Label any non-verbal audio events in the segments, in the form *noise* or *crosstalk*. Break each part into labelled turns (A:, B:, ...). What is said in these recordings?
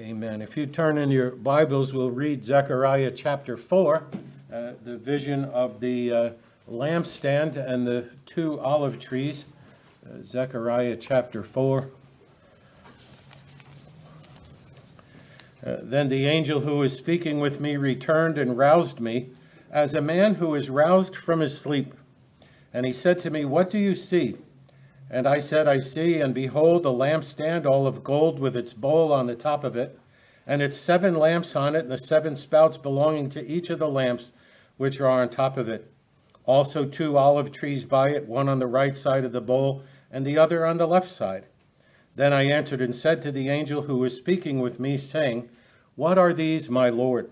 A: Amen. If you turn in your Bibles, we'll read Zechariah chapter 4, uh, the vision of the uh, lampstand and the two olive trees. Uh, Zechariah chapter 4. Uh, then the angel who was speaking with me returned and roused me, as a man who is roused from his sleep. And he said to me, What do you see? And I said, I see, and behold, a lampstand all of gold with its bowl on the top of it, and its seven lamps on it, and the seven spouts belonging to each of the lamps which are on top of it. Also, two olive trees by it, one on the right side of the bowl, and the other on the left side. Then I answered and said to the angel who was speaking with me, saying, What are these, my Lord?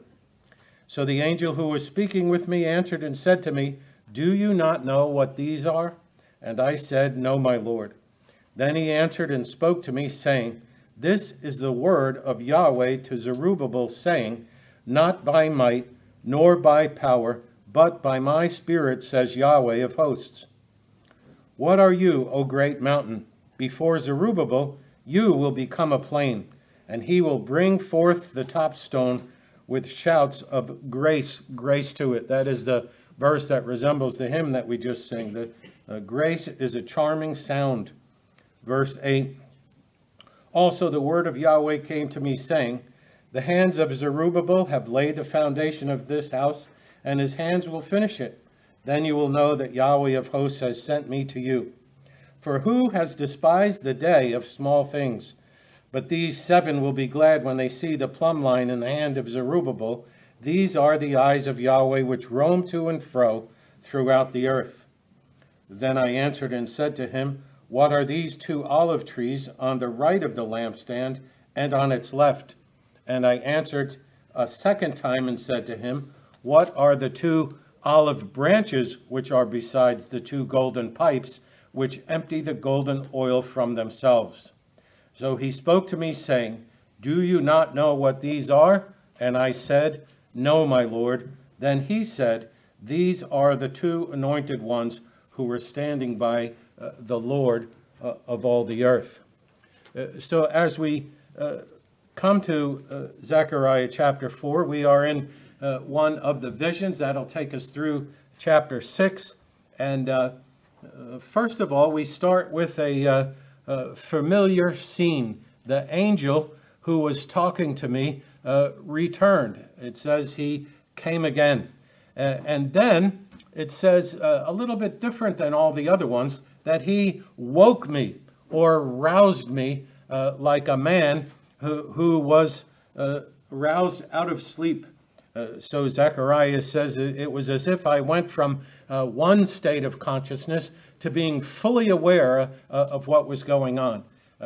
A: So the angel who was speaking with me answered and said to me, Do you not know what these are? And I said, No, my Lord. Then he answered and spoke to me, saying, This is the word of Yahweh to Zerubbabel, saying, Not by might, nor by power, but by my spirit, says Yahweh of hosts. What are you, O great mountain? Before Zerubbabel, you will become a plain, and he will bring forth the top stone with shouts of grace, grace to it. That is the verse that resembles the hymn that we just sang. The uh, grace is a charming sound. Verse 8 Also, the word of Yahweh came to me, saying, The hands of Zerubbabel have laid the foundation of this house, and his hands will finish it. Then you will know that Yahweh of hosts has sent me to you. For who has despised the day of small things? But these seven will be glad when they see the plumb line in the hand of Zerubbabel. These are the eyes of Yahweh which roam to and fro throughout the earth. Then I answered and said to him, What are these two olive trees on the right of the lampstand and on its left? And I answered a second time and said to him, What are the two olive branches which are besides the two golden pipes which empty the golden oil from themselves? So he spoke to me, saying, Do you not know what these are? And I said, No, my Lord. Then he said, These are the two anointed ones who were standing by uh, the Lord uh, of all the earth. Uh, so as we uh, come to uh, Zechariah chapter 4, we are in uh, one of the visions that'll take us through chapter 6. And first of all, we start with a familiar scene. The angel who was talking to me returned. It says he came again. and then it says uh, a little bit different than all the other ones that he woke me or roused me uh, like a man who, who was uh, roused out of sleep. Uh, so Zechariah says it was as if I went from uh, one state of consciousness to being fully aware uh, of what was going on.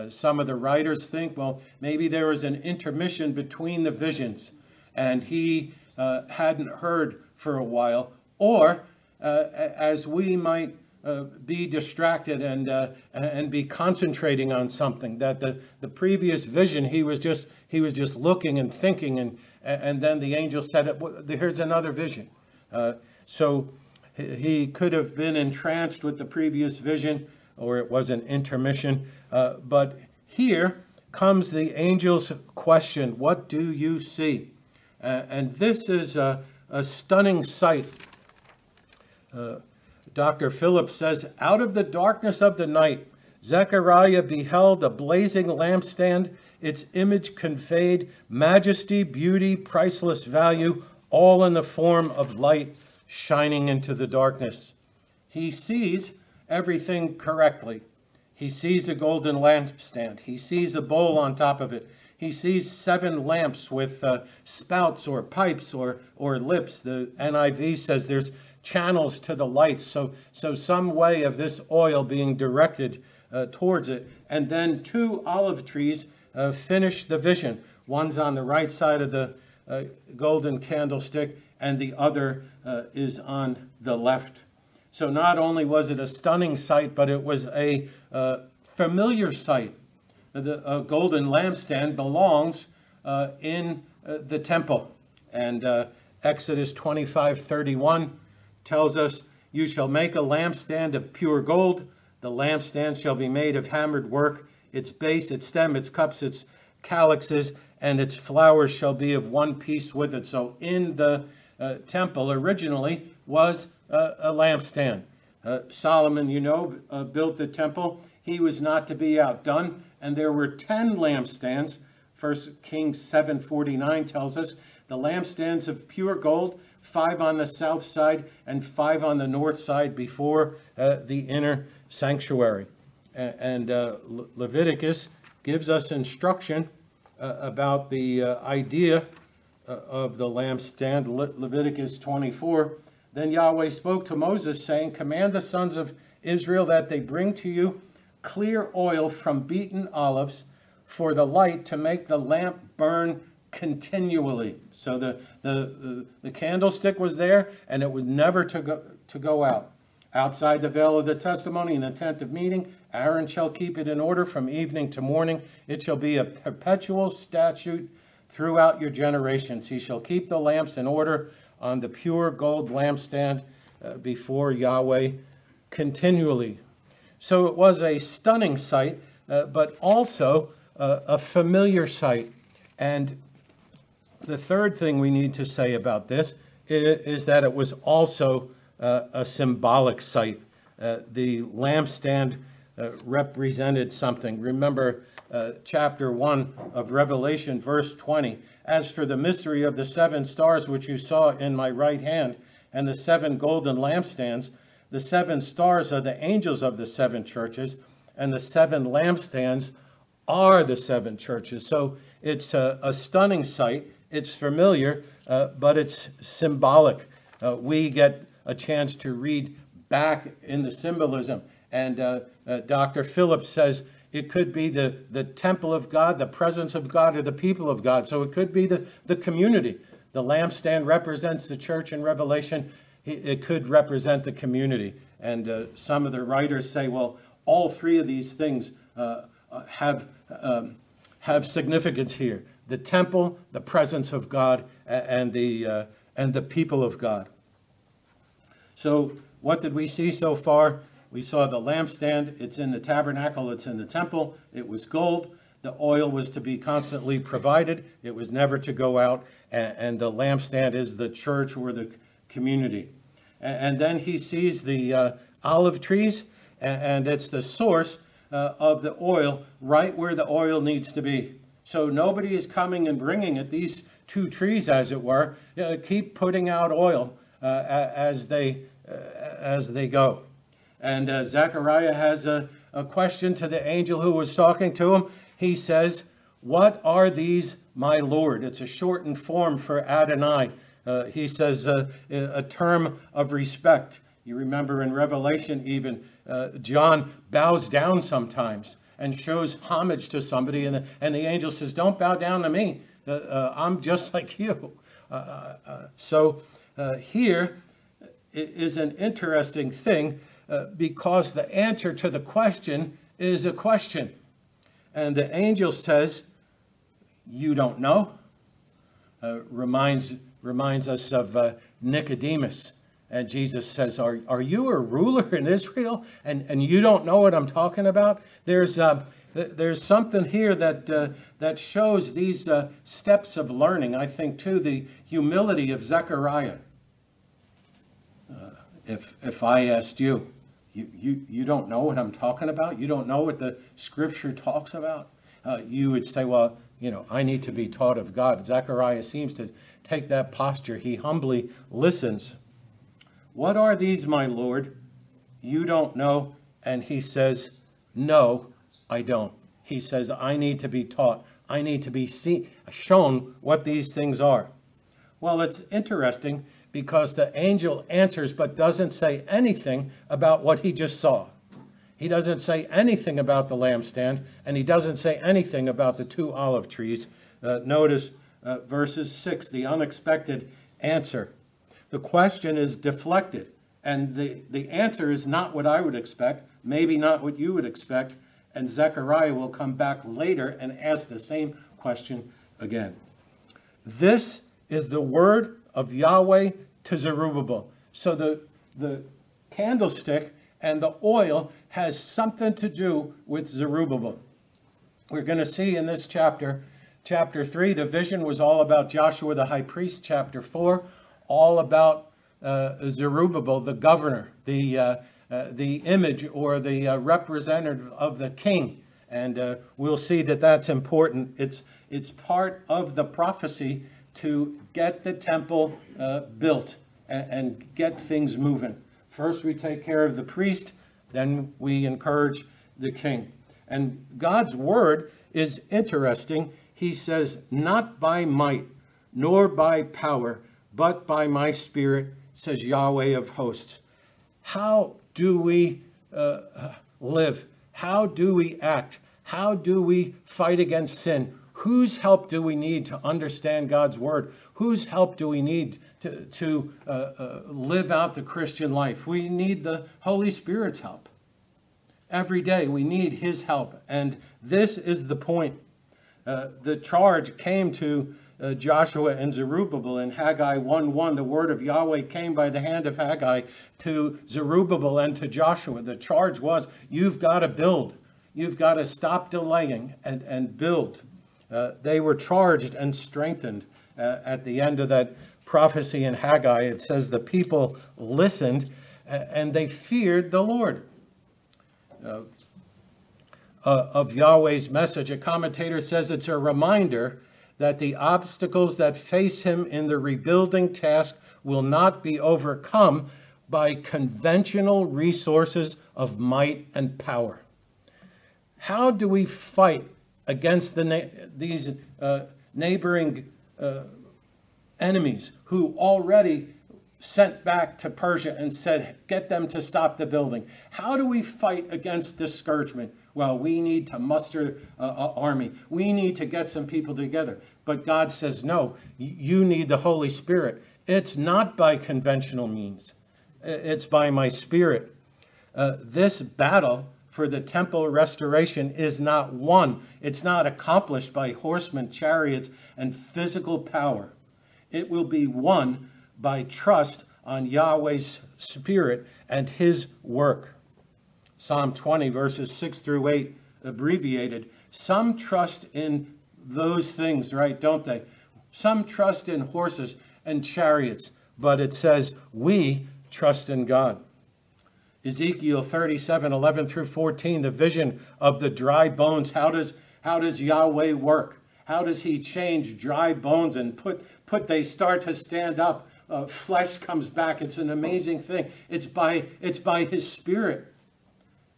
A: Some of the writers think, well, maybe there was an intermission between the visions and he hadn't heard for a while, or uh, as we might uh, be distracted and uh, and be concentrating on something that the, the previous vision he was just he was just looking and thinking and and then the angel said here's another vision. Uh, so he could have been entranced with the previous vision or it was an intermission uh, but here comes the angel's question what do you see uh, and this is a, a stunning sight uh, Dr. Phillips says, Out of the darkness of the night, Zechariah beheld a blazing lampstand. Its image conveyed majesty, beauty, priceless value, all in the form of light shining into the darkness. He sees everything correctly. He sees a golden lampstand. He sees a bowl on top of it. He sees seven lamps with uh, spouts or pipes or, or lips. The NIV says there's channels to the lights. So, so some way of this oil being directed uh, towards it. And then two olive trees uh, finish the vision. One's on the right side of the uh, golden candlestick, and the other uh, is on the left. So not only was it a stunning sight, but it was a uh, familiar sight. The golden lampstand belongs uh, in the temple. And Exodus 25 31 tells us, You shall make a lampstand of pure gold. The lampstand shall be made of hammered work, its base, its stem, its cups, its calyxes, and its flowers shall be of one piece with it. So in the uh, temple originally was uh, a lampstand. Uh, Solomon, you know, uh, built the temple. He was not to be outdone, and there were 10 lampstands. First Kings 7:49 tells us the lampstands of pure gold, five on the south side and five on the north side before uh, the inner sanctuary. And uh, Leviticus gives us instruction uh, about the uh, idea of the lampstand. Le- Leviticus 24. Then Yahweh spoke to Moses, saying, Command the sons of Israel that they bring to you clear oil from beaten olives for the light to make the lamp burn continually. So the, the, the, candlestick was there and it was never to go, to go out. Outside the veil of the testimony in the tent of meeting, Aaron shall keep it in order from evening to morning. It shall be a perpetual statute throughout your generations. He shall keep the lamps in order on the pure gold lampstand uh, before Yahweh continually. So it was a stunning sight, uh, but also uh, a familiar sight. And the third thing we need to say about this is, is that it was also uh, a symbolic sight. Uh, the lampstand uh, represented something. Remember uh, chapter 1 of Revelation, verse 20. As for the mystery of the seven stars which you saw in my right hand, and the seven golden lampstands, the seven stars are the angels of the seven churches, and the seven lampstands are the seven churches. So it's a, a stunning sight. It's familiar, uh, but it's symbolic. Uh, we get a chance to read back in the symbolism. And uh, uh Dr. Phillips says it could be the, the temple of God, the presence of God, or the people of God. So it could be the, the community. The lampstand represents the church in Revelation, it could represent the community. And uh, some of the writers say, well, all three of these things uh, uh have, um, have significance here the temple, the presence of God, and the, uh, and the people of God. So, what did we see so far? We saw the lampstand, it's in the tabernacle, it's in the temple, it was gold. The oil was to be constantly provided, it was never to go out, and, and the lampstand is the church or the community. And, and then he sees the uh, olive trees, and, and, it's the source uh, of the oil right where the oil needs to be. So nobody is coming and bringing it. These two trees, as it were, uh, keep putting out oil uh, as they uh, as they go. And uh, Zechariah has a, a question to the angel who was talking to him. He says, What are these, my Lord? It's a shortened form for Adonai. Uh, he says uh, a term of respect. You remember in Revelation, even uh, John bows down sometimes and shows homage to somebody, and the, and the angel says, Don't bow down to me. Uh, uh, I'm just *laughs* like you. so here is an interesting thing uh, because the answer to the question is a question. And the angel says, You don't know. Uh, reminds, reminds us of uh, Nicodemus. And Jesus says, are, are you a ruler in Israel and, and you don't know what I'm talking about? There's, uh, there's something here that, uh, that shows these uh, steps of learning. I think, too, the humility of Zechariah. Uh, if, if I asked you, you, you, you don't know what I'm talking about? You don't know what the scripture talks about? Uh, you would say, well, you know, I need to be taught of God. Zechariah seems to take that posture. He humbly listens. What are these, my Lord? You don't know. And he says, No, I don't. He says, I need to be taught. I need to be see, shown what these things are. Well, it's interesting because the angel answers but doesn't say anything about what he just saw. He doesn't say anything about the lampstand, and he doesn't say anything about the two olive trees. Uh, notice uh, verses 6, the unexpected answer. The question is deflected, and the, the answer is not what I would expect, maybe not what you would expect, and Zechariah will come back later and ask the same question again. This is the word of Yahweh to Zerubbabel. So the, the candlestick and the oil has something to do with Zerubbabel. We're going to see in this chapter chapter 3, the vision was all about Joshua the high priest. Chapter 4, all about uh, Zerubbabel, the governor, the, uh, uh, the image or the uh, representative of the king. And uh, we'll see that that's important. It's, it's part of the prophecy to get the temple uh, built and, and get things moving. First, we take care of the priest, then we encourage the king. And God's word is interesting. He says, Not by might, nor by power, but by my spirit, says Yahweh of hosts. How do we uh, live? How do we act? How do we fight against sin? Whose help do we need to understand God's word? Whose help do we need to, to uh, uh, live out the Christian life? We need the Holy Spirit's help. Every day we need his help. And this is the point. Uh, the charge came to uh, Joshua and Zerubbabel in Haggai 1 1. The word of Yahweh came by the hand of Haggai to Zerubbabel and to Joshua. The charge was you've got to build, you've got to stop delaying and, and build. Uh, they were charged and strengthened uh, at the end of that prophecy in Haggai. It says the people listened and they feared the Lord. Uh, uh, of Yahweh's message, a commentator says it's a reminder that the obstacles that face him in the rebuilding task will not be overcome by conventional resources of might and power. How do we fight against the na- these uh, neighboring uh, enemies who already sent back to Persia and said, Get them to stop the building? How do we fight against discouragement? Well, we need to muster an army. We need to get some people together. But God says, no, you need the Holy Spirit. It's not by conventional means, it's by my Spirit. Uh, this battle for the temple restoration is not won, it's not accomplished by horsemen, chariots, and physical power. It will be won by trust on Yahweh's Spirit and His work. Psalm 20, verses 6 through 8, abbreviated. Some trust in those things, right, don't they? Some trust in horses and chariots, but it says we trust in God. Ezekiel 37, 11 through 14, the vision of the dry bones. How does, how does Yahweh work? How does he change dry bones and put, put they start to stand up? Uh, flesh comes back. It's an amazing thing. It's by, it's by his spirit.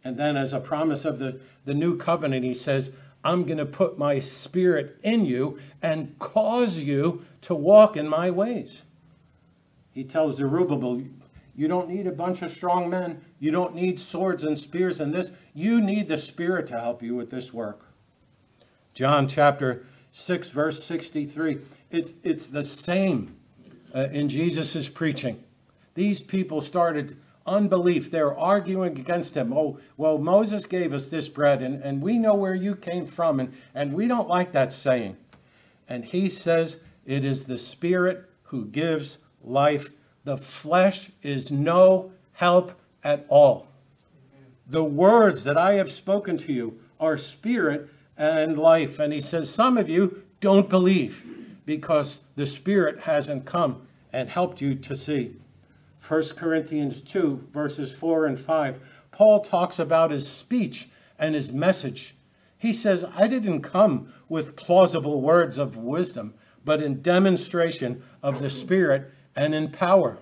A: And then, as a promise of the, the new covenant, he says, I'm going to put my spirit in you and cause you to walk in my ways. He tells Zerubbabel, You don't need a bunch of strong men. You don't need swords and spears and this. You need the Spirit to help you with this work. John chapter 6, verse 63. It's, it's the same uh, in Jesus' preaching. These people started unbelief. They're arguing against him. Oh, well, Moses gave us this bread, and, and we know where you came from, and, and we don't like that saying. And he says, It is the Spirit who gives life. The flesh is no help at all. The words that I have spoken to you are spirit and life. And he says, Some of you don't believe because the Spirit hasn't come and helped you to see. 1 Corinthians 2, verses 4 and 5, Paul talks about his speech and his message. He says, I didn't come with plausible words of wisdom, but in demonstration of the Spirit and in power.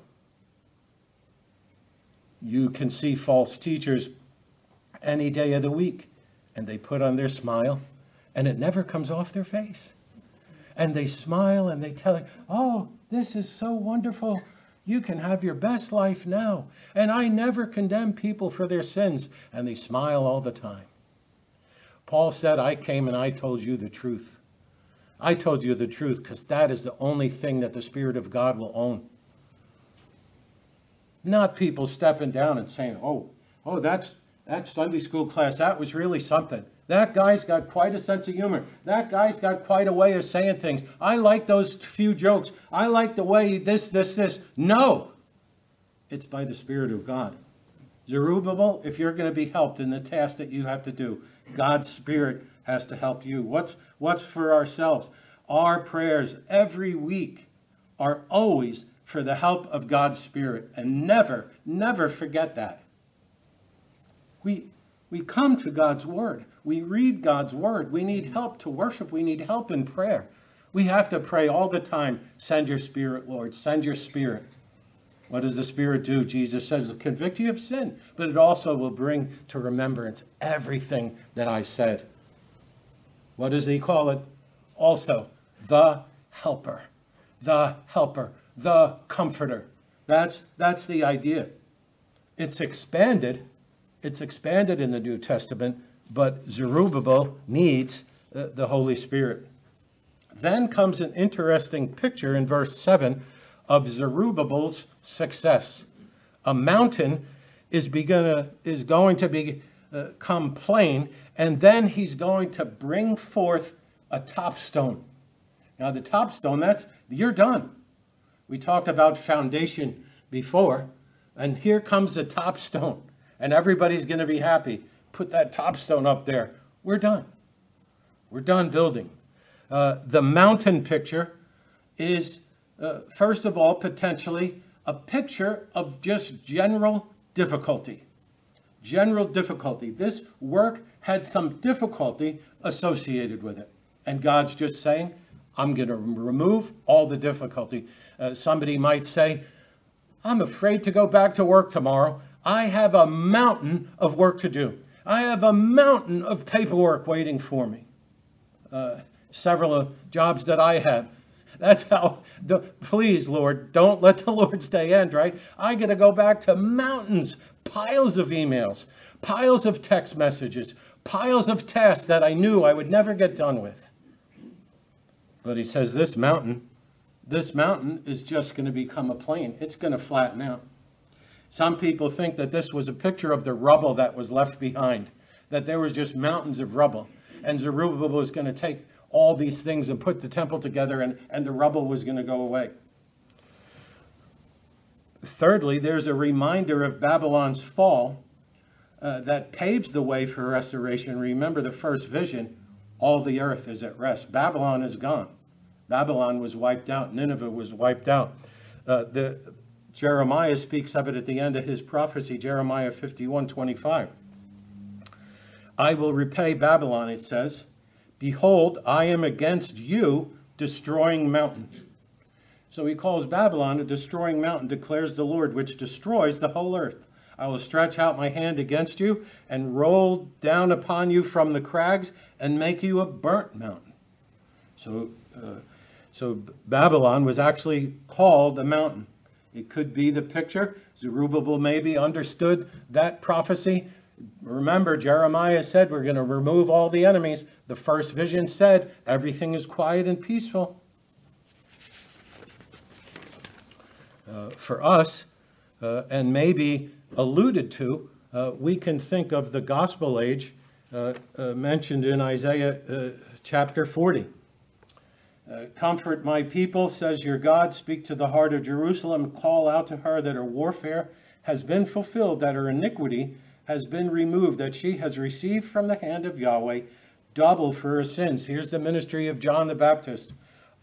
A: You can see false teachers any day of the week, and they put on their smile, and it never comes off their face. And they smile and they tell you, Oh, this is so wonderful. You can have your best life now. And I never condemn people for their sins. And they smile all the time. Paul said, I came and I told you the truth. I told you the truth because that is the only thing that the Spirit of God will own. Not people stepping down and saying, oh, oh, that's that Sunday school class, that was really something. That guy's got quite a sense of humor. That guy's got quite a way of saying things. I like those few jokes. I like the way this, this, this. No, it's by the Spirit of God. Zerubbabel, if you're going to be helped in the task that you have to do, God's Spirit has to help you? What's, what's for ourselves? Our prayers every week are always for the help of God's Spirit. And never, never forget that. We, we come to God's Word. We read God's Word. We need help to worship. We need help in prayer. We have to pray all the time send your Spirit, Lord. Send your Spirit. What does the Spirit do? Jesus says, convict you of sin, but it also will bring to remembrance everything that I said. What does he call it? Also, the helper. The helper. The comforter. That's, that's the idea. It's expanded. It's expanded in the New Testament, but Zerubbabel needs uh, the Holy Spirit. Then comes an interesting picture in verse 7 of Zerubbabel's success. A mountain is, begonna, is going to become uh, plain, and then he's going to bring forth a top stone. Now, the top stone, that's, you're done. We talked about foundation before, and here comes the top stone, and everybody's going to be happy. Put that top stone up there. We're done. We're done building. Uh, the mountain picture is uh, first of all, potentially a picture of just general difficulty. General difficulty. This work had some difficulty associated with it. And God's just saying, I'm going to remove all the difficulty. Uh, somebody might say, I'm afraid to go back to work tomorrow. I have a mountain of work to do. I have a mountain of paperwork waiting for me. Uh, several jobs that I have, that's how, the, please, Lord, don't let the *laughs* Lord's day end, right? I got to go back to mountains, piles of emails, piles of text messages, piles of tasks that I knew I would never get done with. But he says this mountain, this mountain is just going to become a plain. It's going to flatten out. Some people think that this was a picture of the rubble that was left behind, that there was just mountains of rubble. And Zerubbabel was going to take all these things and put the temple together, and, and the rubble was going to go away. Thirdly, there's a reminder of Babylon's fall uh, that paves the way for restoration. Remember the first vision all the earth is at rest. Babylon is gone. Babylon was wiped out. Nineveh was wiped out. Uh, the, Jeremiah speaks of it at the end of his prophecy, Jeremiah 51 25. I will repay Babylon, it says, Behold, I am against you, destroying mountain. So he calls Babylon a destroying mountain, declares the Lord, which destroys the whole earth. I will stretch out my hand against you and roll down upon you from the crags and make you a burnt mountain. So, uh, so Babylon was actually called a mountain. It could be the picture. Zerubbabel maybe understood that prophecy Remember, Jeremiah said we're going to remove all the enemies. The first vision said everything is quiet and peaceful. Uh, for us, uh, and maybe alluded to, uh, we can think of the gospel age uh, uh, mentioned in Isaiah uh, chapter 40. Comfort my people, says your God. Speak to the heart of Jerusalem. Call out to her that her warfare has been fulfilled, that her iniquity has been removed, that she has received from the hand of Yahweh double for her sins. Here's the ministry of John the Baptist.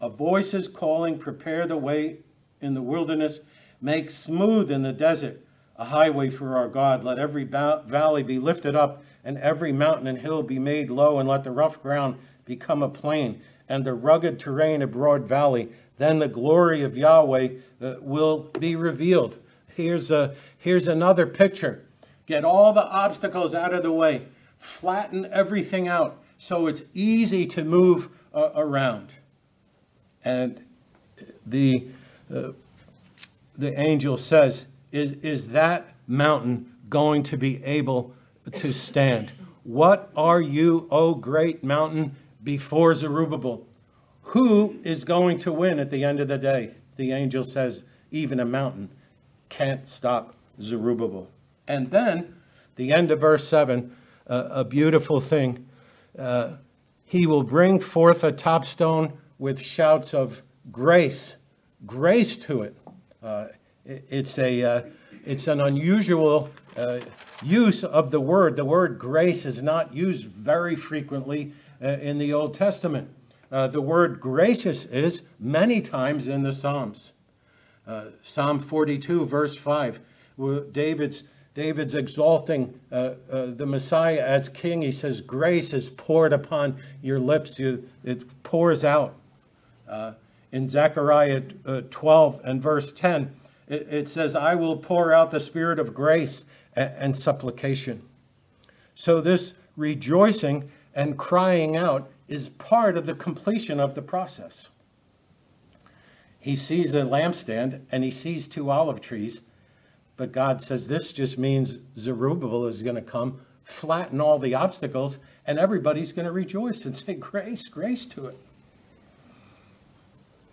A: A voice is calling, prepare the way in the wilderness, make smooth in the desert a highway for our God. Let every ba- valley be lifted up, and every mountain and hill be made low, and let the rough ground become a plain, and the rugged terrain a broad valley. Then the glory of Yahweh uh, will be revealed. Here's, a, here's another picture Get all the obstacles out of the way. Flatten everything out so it's easy to move uh, around. And the, the angel says, is, is that mountain going to be able to stand? What are you, O great mountain, before Zerubbabel? Who is going to win at the end of the day? The angel says, even a mountain can't stop Zerubbabel. And then, the end of verse 7, uh, a beautiful thing. Uh, he will bring forth a top stone with shouts of grace, grace to it. Uh, it it's, a, uh, it's an unusual uh, use of the word. The word grace is not used very frequently uh, in the Old Testament. Uh, the word gracious is many times in the Psalms. Psalm 42, verse 5, David's, David's exalting uh, uh, the Messiah as king. He says, Grace is poured upon your lips, you, it pours out. Uh, in Zechariah uh, 12 and verse 10, it, says, I will pour out the spirit of grace and supplication. So, this rejoicing and crying out is part of the completion of the process. He sees a lampstand and he sees two olive trees, but God says this just means Zerubbabel is going to come, flatten all the obstacles, and everybody's going to rejoice and say, Grace, grace to it.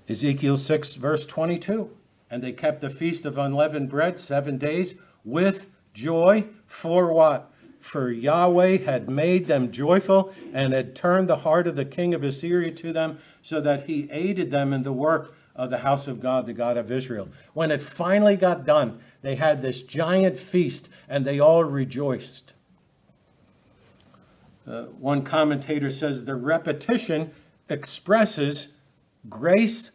A: Ezekiel 6, verse 22. And they kept the feast of unleavened bread seven days with joy for what? For Yahweh had made them joyful and had turned the heart of the king of Assyria to them, so that he aided them in the work of the house of God, the God of Israel. When it finally got done, they had this giant feast and they all rejoiced. Uh, one commentator says the repetition expresses grace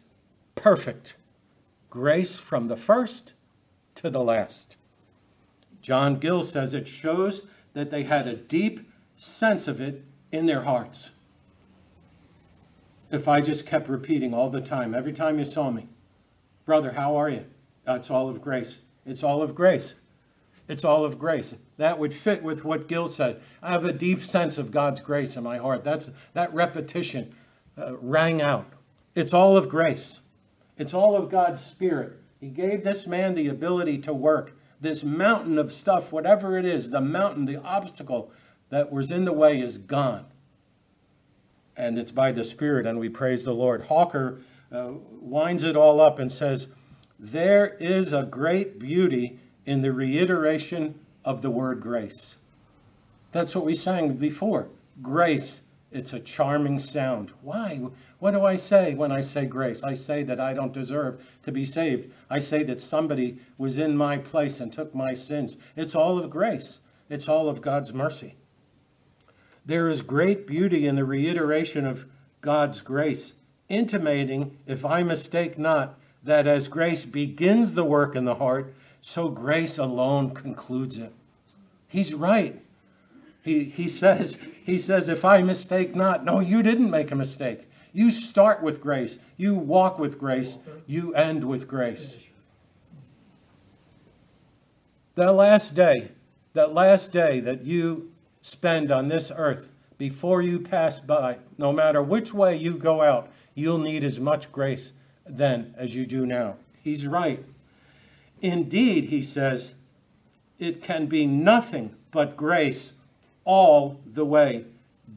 A: perfect, grace from the first to the last. John Gill says it shows that they had a deep sense of it in their hearts. If I just kept repeating all the time, every time you saw me, brother, how are you? It's all of grace. It's all of grace. It's all of grace. That would fit with what Gill said. I have a deep sense of God's grace in my heart. That's that repetition uh, rang out. It's all of grace. It's all of God's spirit. He gave this man the ability to work this mountain of stuff, whatever it is, the mountain, the obstacle that was in the way is gone. And it's by the Spirit, and we praise the Lord. Hawker uh, winds it all up and says, There is a great beauty in the reiteration of the word grace. That's what we sang before. Grace, it's a charming sound. Why? What do I say when I say grace? I say that I don't deserve to be saved. I say that somebody was in my place and took my sins. It's all of grace, it's all of God's mercy. There is great beauty in the reiteration of God's grace, intimating, if I mistake not, that as grace begins the work in the heart, so grace alone concludes it. He's right. He, he says, he says, if I mistake not, no, you didn't make a mistake. You start with grace, you walk with grace, you end with grace. That last day, that last day that you spend on this earth before you pass by, no matter which way you go out, you'll need as much grace then as you do now. He's right. Indeed, he says, it can be nothing but grace all the way.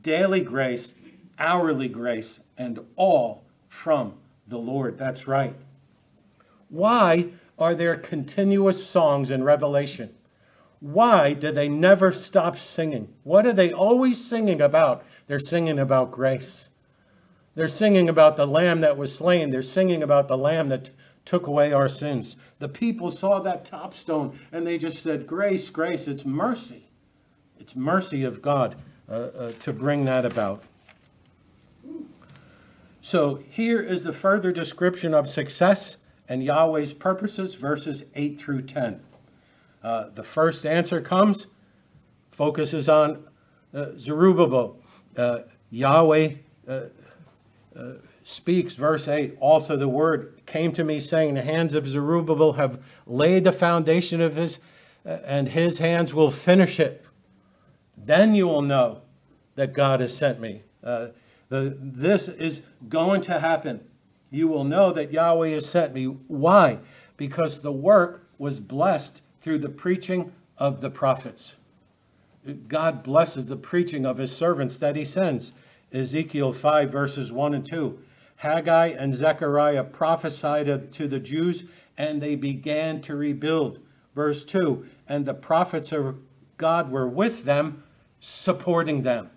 A: Daily grace, hourly grace, and all from the Lord. That's right. Why are there continuous songs in Revelation? Why do they never stop singing? What are they always singing about? They're singing about grace. They're singing about the lamb that was slain. They're singing about the lamb that took away our sins. The people saw that top stone and they just said, Grace, grace. It's mercy. It's mercy of God uh, uh, to bring that about. So here is the further description of success and Yahweh's purposes, verses 8 through 10. Uh, the first answer comes, focuses on uh, Zerubbabel. Uh, Yahweh uh, speaks, verse 8, also the word came to me saying, The hands of Zerubbabel have laid the foundation of his, and his hands will finish it. Then you will know that God has sent me. Uh, the, this is going to happen. You will know that Yahweh has sent me. Why? Because the work was blessed through the preaching of the prophets. God blesses the preaching of his servants that he sends. Ezekiel 5, verses 1 and 2. Haggai and Zechariah prophesied to the Jews, and they began to rebuild. Verse 2 And the prophets of God were with them, supporting them.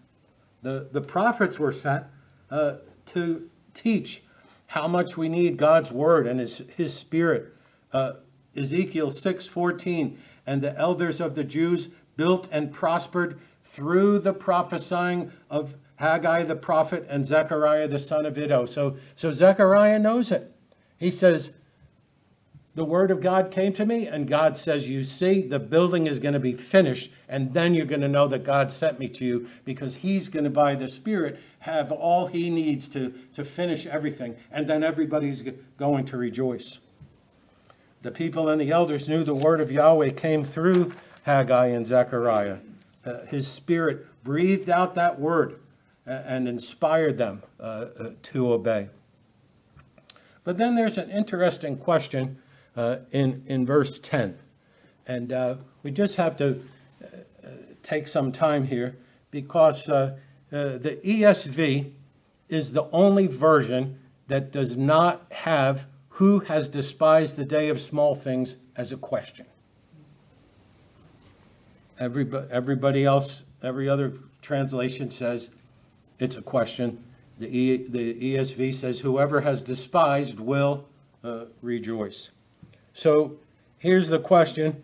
A: The, the prophets were sent uh, to teach how much we need God's word and his, his spirit. Uh, Ezekiel 6:14 and the elders of the Jews built and prospered through the prophesying of Haggai the prophet and Zechariah the son of Iddo. So, so Zechariah knows it. He says, the word of God came to me, and God says, You see, the building is going to be finished, and then you're going to know that God sent me to you because He's going to, by the Spirit, have all He needs to, to finish everything, and then everybody's going to rejoice. The people and the elders knew the word of Yahweh came through Haggai and Zechariah. Uh, his Spirit breathed out that word and inspired them uh, uh, to obey. But then there's an interesting question uh, in, in verse 10. And uh, we just have to uh, take some time here because uh, the ESV is the only version that does not have who has despised the day of small things as a question. Everybody, everybody else, every other translation says it's a question. The, e, the ESV says, Whoever has despised will uh, rejoice. So here's the question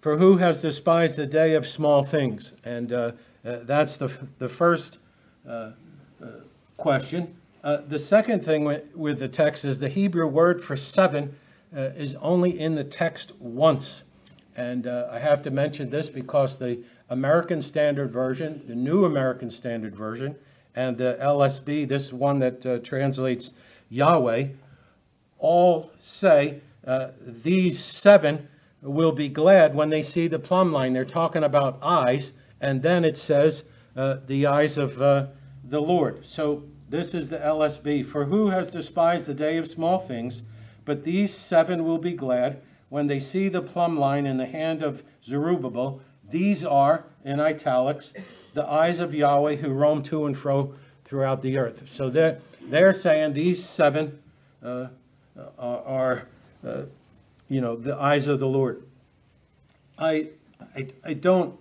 A: For who has despised the day of small things? And uh, uh, that's the, the first uh, uh question. Uh, the second thing with, with, the text is the Hebrew word for seven uh, is only in the text once. And I have to mention this because the American Standard Version, the New American Standard Version, and the LSB, this one that translates Yahweh, all say uh, these seven will be glad when they see the plumb line. They're talking about eyes, and then it says uh, the eyes of uh, the Lord. So this is the LSB. For who has despised the day of small things? But these seven will be glad when they see the plumb line in the hand of Zerubbabel. These are, in italics, the eyes of Yahweh who roam to and fro throughout the earth. So they're, they're saying these seven uh, are uh, you know, the eyes of the Lord. I, I, I don't,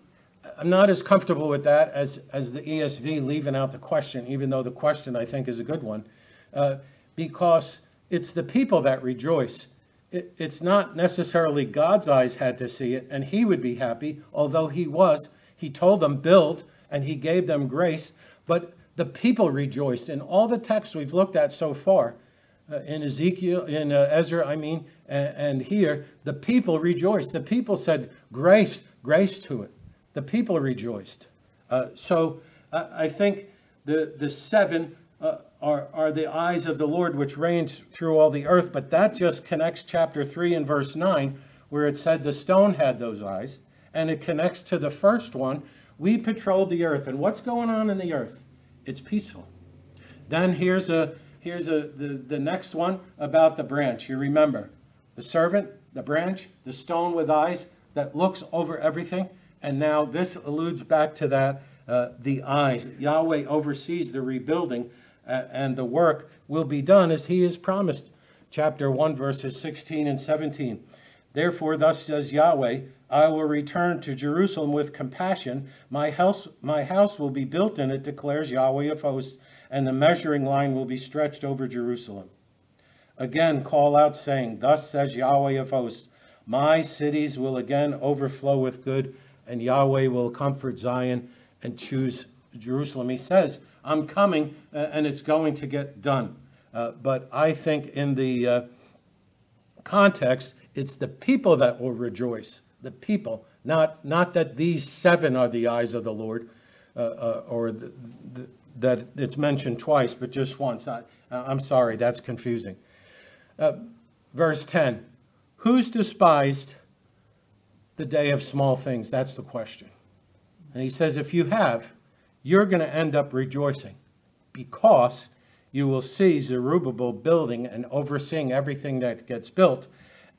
A: I'm not as comfortable with that as, as the ESV leaving out the question, even though the question I think is a good one, uh, because it's the people that rejoice. It, it's not necessarily God's eyes had to see it, and he would be happy, although he was. He told them, build, and he gave them grace, but the people rejoiced. In all the texts we've looked at so far, in Ezekiel, in uh, Ezra, I mean, and, and here, the people rejoiced. The people said, grace, grace to it. The people rejoiced. Uh, so I think the, the seven uh, are, are the eyes of the Lord which reigns through all the earth, but that just connects chapter 3 and verse 9, where it said the stone had those eyes, and it connects to the first one. We patrolled the earth, and what's going on in the earth? It's peaceful. Then here's a here's a, the, the next one about the branch. You remember the servant, the branch, the stone with eyes that looks over everything. And now this alludes back to that uh, the eyes. Yahweh oversees the rebuilding, uh, and the work will be done as he has promised. Chapter 1, verses 16 and 17. Therefore, thus says Yahweh, I will return to Jerusalem with compassion. My house, my house will be built in it, declares Yahweh of hosts and the measuring line will be stretched over Jerusalem. Again, call out, saying, Thus says Yahweh of hosts, My cities will again overflow with good, and Yahweh will comfort Zion and choose Jerusalem. He says, I'm coming, uh, and it's going to get done. Uh, but I think in the uh, context, it's the people that will rejoice. The people, not, not that these seven are the eyes of the Lord, uh, uh, or the, the, that it's mentioned twice, but just once. I, I'm sorry, that's confusing. Uh, verse 10 Who's despised the day of small things? That's the question. And he says, if you have, you're going to end up rejoicing because you will see Zerubbabel building and overseeing everything that gets built,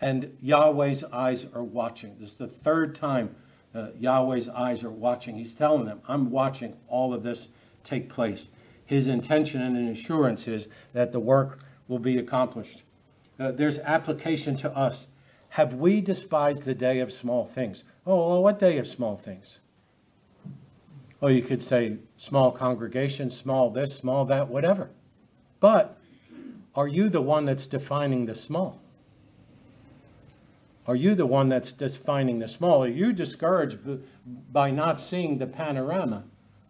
A: and Yahweh's eyes are watching. This is the third time uh, Yahweh's eyes are watching. He's telling them, I'm watching all of this take place. His intention and assurance is that the work will be accomplished. Uh, there's application to us. Have we despised the day of small things? Oh, well, what day of small things? Oh, you could say small congregation, small this, small that, whatever. But are you the one that's defining the small? Are you the one that's defining the small? Are you discouraged by not seeing the panorama?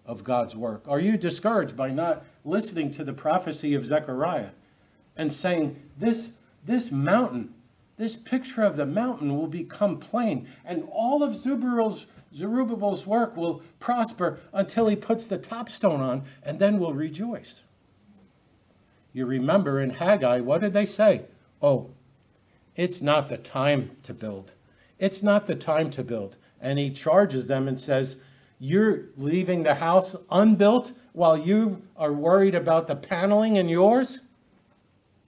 A: Of God's work? Are you discouraged by not listening to the prophecy of Zechariah and saying, This, this mountain, this picture of the mountain will become plain, and all of Zerubbabel's, Zerubbabel's work will prosper until he puts the top stone on, and then we'll rejoice. You remember in Haggai, what did they say? Oh, it's not the time to build. It's not the time to build. And he charges them and says, You're leaving the house unbuilt while you are worried about the paneling in yours?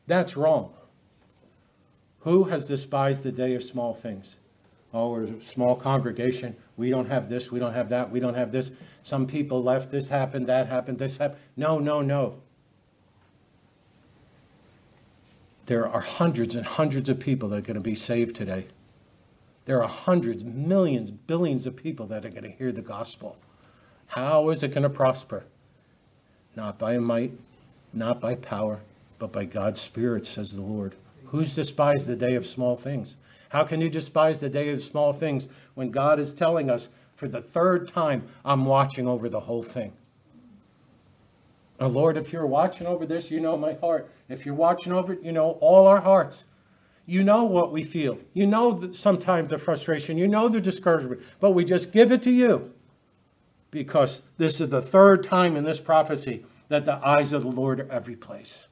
A: That's wrong. Who has despised the day of small things? Oh, we're a small congregation. We don't have this, we don't have that, we don't have this. Some people left, this happened, that happened, this happened. No, no, no. There are hundreds and hundreds of people that are going to be saved today. There are hundreds, millions, billions of people that are going to hear the gospel. How is it going to prosper? Not by might, not by power, but by God's Spirit, says the Lord. Who's despised the day of small things? How can you despise the day of small things when God is telling us for the third time, I'm watching over the whole thing? Lord, if you're watching over this, you know my heart. If you're watching over it, you know all our hearts. You know what we feel. You know sometimes the frustration. You know the discouragement. But we just give it to you because this is the third time in this prophecy that the eyes of the Lord are every place.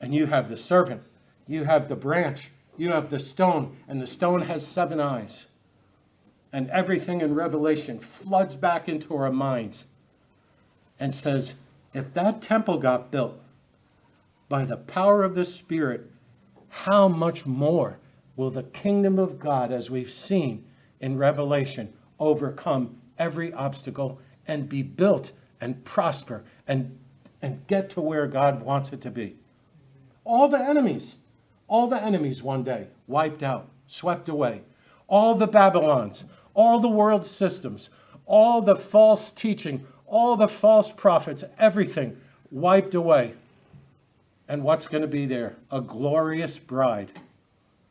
A: And you have the servant, you have the branch, you have the stone, and the stone has seven eyes. And everything in Revelation floods back into our minds and says, if that temple got built by the power of the Spirit, how much more will the kingdom of God, as we've seen in Revelation, overcome every obstacle and be built and prosper and, and get to where God wants it to be? All the enemies, all the enemies one day wiped out, swept away. All the Babylons, all the world systems, all the false teaching, all the false prophets, everything wiped away. And what's going to be there? A glorious bride.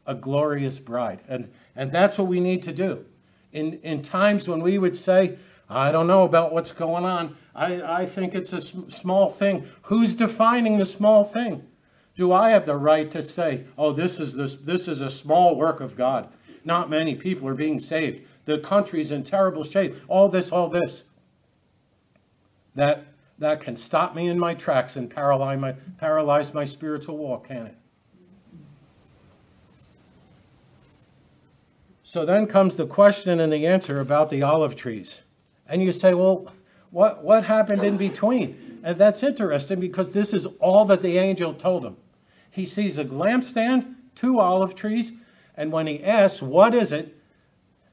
A: A glorious bride. And, and that's what we need to do. In, in times when we would say, I don't know about what's going on, I, I think it's a sm- small thing. Who's defining the small thing? Do I have the right to say, oh, this is, this, this is a small work of God? Not many people are being saved. The country's in terrible shape. All this, all this that, that can stop me in my tracks and paralyze my, paralyze my spiritual walk, can it? So then comes the question and the answer about the olive trees. And you say, well, what, what happened in between? And that's interesting because this is all that the angel told him. He sees a lampstand, two olive trees, and when he asks, what is it?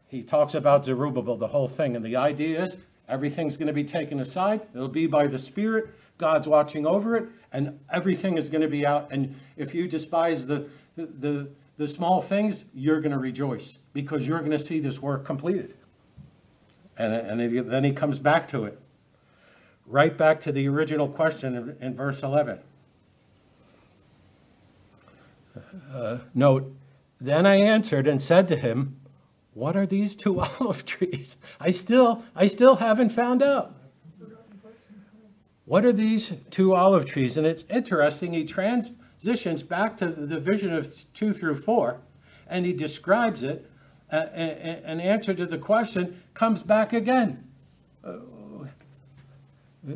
A: He talks about Zerubbabel, the whole thing. And the idea is Everything's going to be taken aside. It'll be by the Spirit. God's watching over it, and everything is going to be out. And if you despise the, the, the small things, you're going to rejoice because you're going to see this work completed. And, and then he comes back to it. Right back to the original question in, verse 11. Uh, note, then I answered and said to him, what are these two *laughs* olive trees? I still, I still haven't found out. What are these two olive trees? And it's interesting, he transitions back to the vision of two through four, and he describes it. Uh, an answer to the question comes back again. Uh,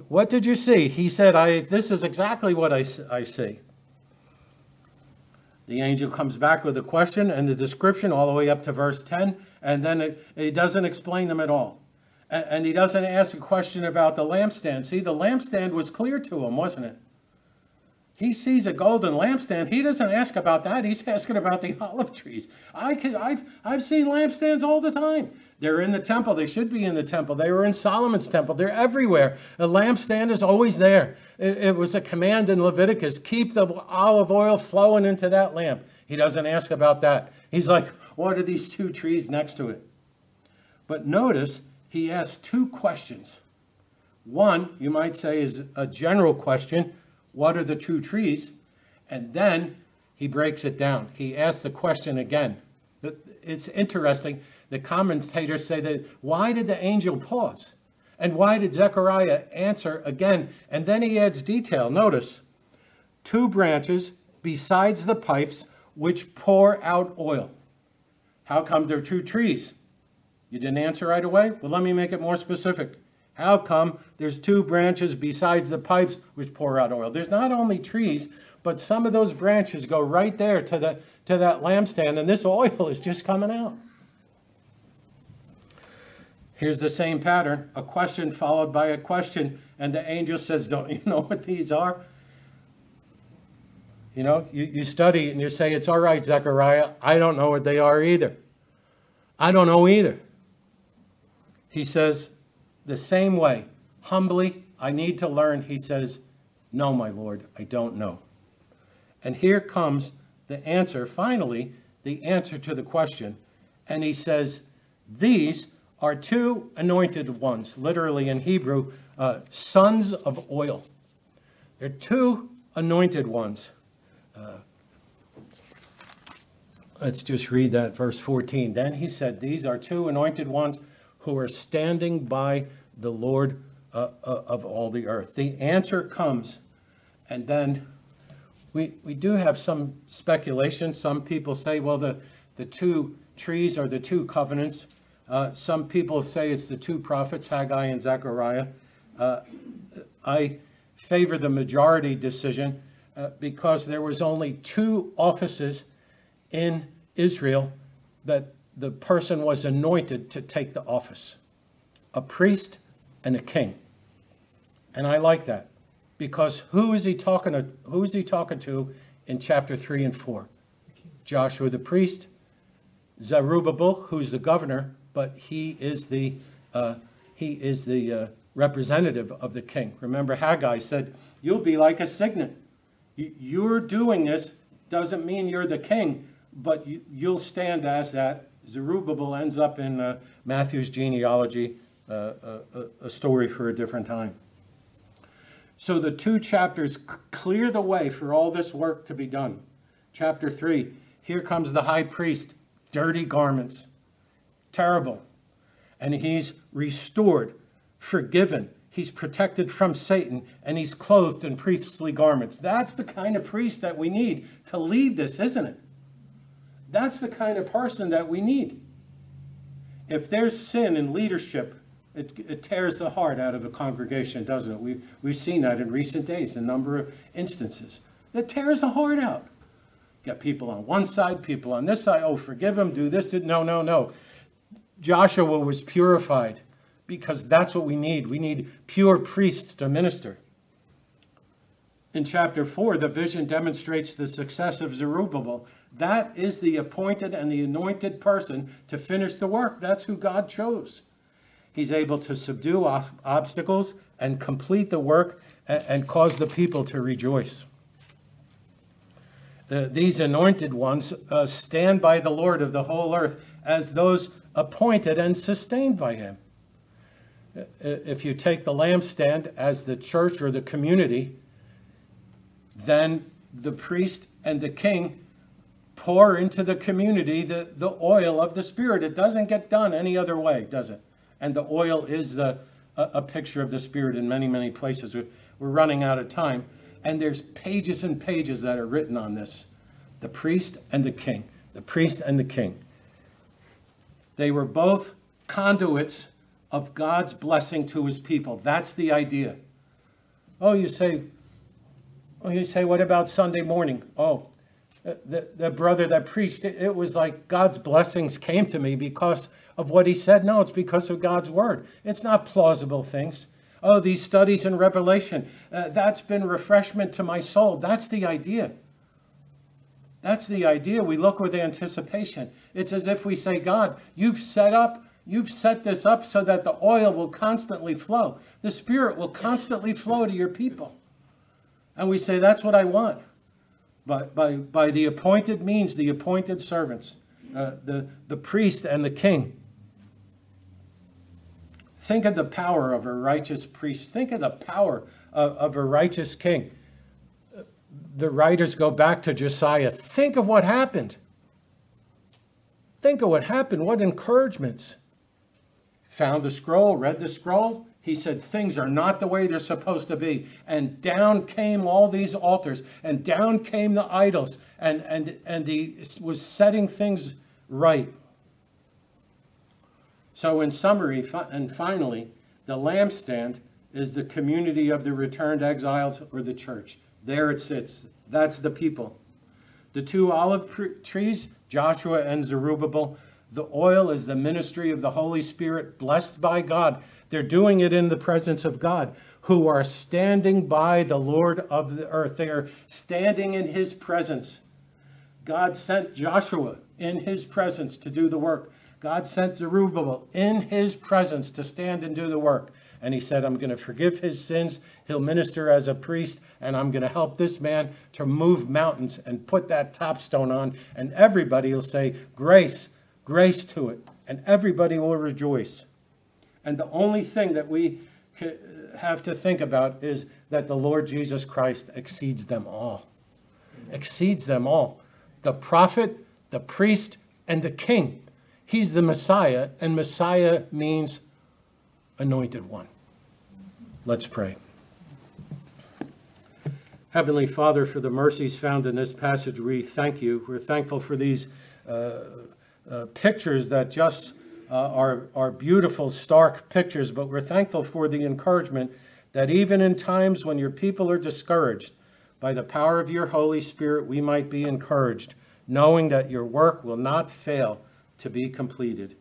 A: what did you see? He said, I, This is exactly what I, I see. The angel comes back with a question and the description all the way up to verse 10 and then it, he doesn't explain them at all. And, and he doesn't ask a question about the lampstand. See, the lampstand was clear to him, wasn't it? He sees a golden lampstand. He doesn't ask about that. He's *laughs* asking about the olive trees. I can, I've, I've seen lampstands all the time. They're in the temple. They should be in the temple. They were in Solomon's temple. They're everywhere. A lampstand is always there. It, it was a command in Leviticus keep the olive oil flowing into that lamp. He doesn't ask about that. He's like, what are these two trees next to it? But notice he asks two questions. One, you might say, is a general question What are the two trees? And then he breaks it down. He asks the question again. It's interesting. The commentators say that why did the angel pause? And why did Zechariah answer again? And then he adds detail. Notice two branches besides the pipes which pour out oil. How come there are two trees? You didn't answer right away? Well, let me make it more specific. How come there's two branches besides the pipes which pour out oil? There's not only trees, but some of those branches go right there to, the, to that lampstand, and this oil is just coming out. Here's the same pattern a question followed by a question, and the angel says, Don't you know what these are? You know, you, you study and you say, It's all right, Zechariah. I don't know what they are either. I don't know either. He says, the same way, humbly, I need to learn. He says, No, my Lord, I don't know. And here comes the answer, finally, the answer to the question. And he says, These are two anointed ones, literally in Hebrew, uh, sons of oil. They're two anointed ones. Uh, let's just read that verse 14. Then he said, These are two anointed ones who are standing by the Lord uh, uh, of all the earth. The answer comes, and then we, we do have some speculation. Some people say, well, the, the two trees are the two covenants. Uh, some people say it's the two prophets, Haggai and Zechariah. Uh, I favor the majority decision uh, because there was only two offices in Israel that the person was anointed to take the office a priest and a king. And I like that because who is he talking to? Who is he talking to in chapter 3 and 4? Joshua the priest, Zerubbabel, who's the governor, but he is the, uh, he is the uh, representative of the king. Remember, Haggai said, You'll be like a signet. You're doing this doesn't mean you're the king, but you, will stand as that. Zerubbabel ends up in uh, Matthew's genealogy, uh, a, a story for a different time. So the two chapters clear the way for all this work to be done. Chapter 3 here comes the high priest, dirty garments terrible. And he's restored, forgiven. He's protected from Satan, and he's clothed in priestly garments. That's the kind of priest that we need to lead this, isn't it? That's the kind of person that we need. If there's sin in leadership, it, it tears the heart out of a congregation, doesn't it? We've, we've seen that in recent days, a number of instances. It tears the heart out. Got people on one side, people on this side. Oh, forgive them, do this. No, no, no. Joshua was purified because that's what we need. We need pure priests to minister. In chapter 4, the vision demonstrates the success of Zerubbabel. That is the appointed and the anointed person to finish the work. That's who God chose. He's able to subdue obstacles and complete the work and cause the people to rejoice. these anointed ones uh, stand by the Lord of the whole earth as those appointed and sustained by him. If you take the lampstand as the church or the community, then the priest and the king pour into the community the, the oil of the Spirit. It doesn't get done any other way, does it? And the oil is the, a, a picture of the Spirit in many, many places. We're, we're running out of time. And there's pages and pages that are written on this the priest and the king. The priest and the king. They were both conduits of God's blessing to his people. That's the idea. Oh, you say, oh, you say, what about Sunday morning? Oh, the, the brother that preached, it, it was like God's blessings came to me because of what he said. No, it's because of God's word. It's not plausible things. Oh, these studies in Revelation, uh, that's been refreshment to my soul. That's the idea. That's the idea. We look with anticipation. It's as if we say, God, you've set up, you've set this up so that the oil will constantly flow. The Spirit will constantly flow to your people. And we say, that's what I want. But by, by the appointed means, the appointed servants, uh, the, the priest and the king. Think of the power of a righteous priest. Think of the power of, of a righteous king the writers go back to Josiah. Think of what happened. Think of what happened. What encouragements. Found the scroll, read the scroll. he said, things are not the way they're supposed to be. And down came all these altars, and down came the idols, and, and, and he was setting things right. So, in summary, and finally, the lampstand is the community of the returned exiles or the church. There it sits. That's the people. The two olive trees, Joshua and Zerubbabel, the oil is the ministry of the Holy Spirit, blessed by God. They're doing it in the presence of God, who are standing by the Lord of the earth. They are standing in his presence. God sent Joshua in his presence to do the work. God sent Zerubbabel in his presence to stand and do the work. And he said, I'm going to forgive his sins. He'll minister as a priest, and I'm going to help this man to move mountains and put that top stone on. And everybody will say, Grace, grace to it. And everybody will rejoice. And the only thing that we have to think about is that the Lord Jesus Christ exceeds them all. Exceeds them all. The prophet, the priest, and the king. He's the Messiah, and Messiah means anointed one. Let's pray. Heavenly Father, for the mercies found in this passage, we thank you. We're thankful for these uh, uh, pictures that just uh, are, are beautiful, stark pictures, but we're thankful for the encouragement that even in times when your people are discouraged, by the power of your Holy Spirit, we might be encouraged, knowing that your work will not fail to be completed.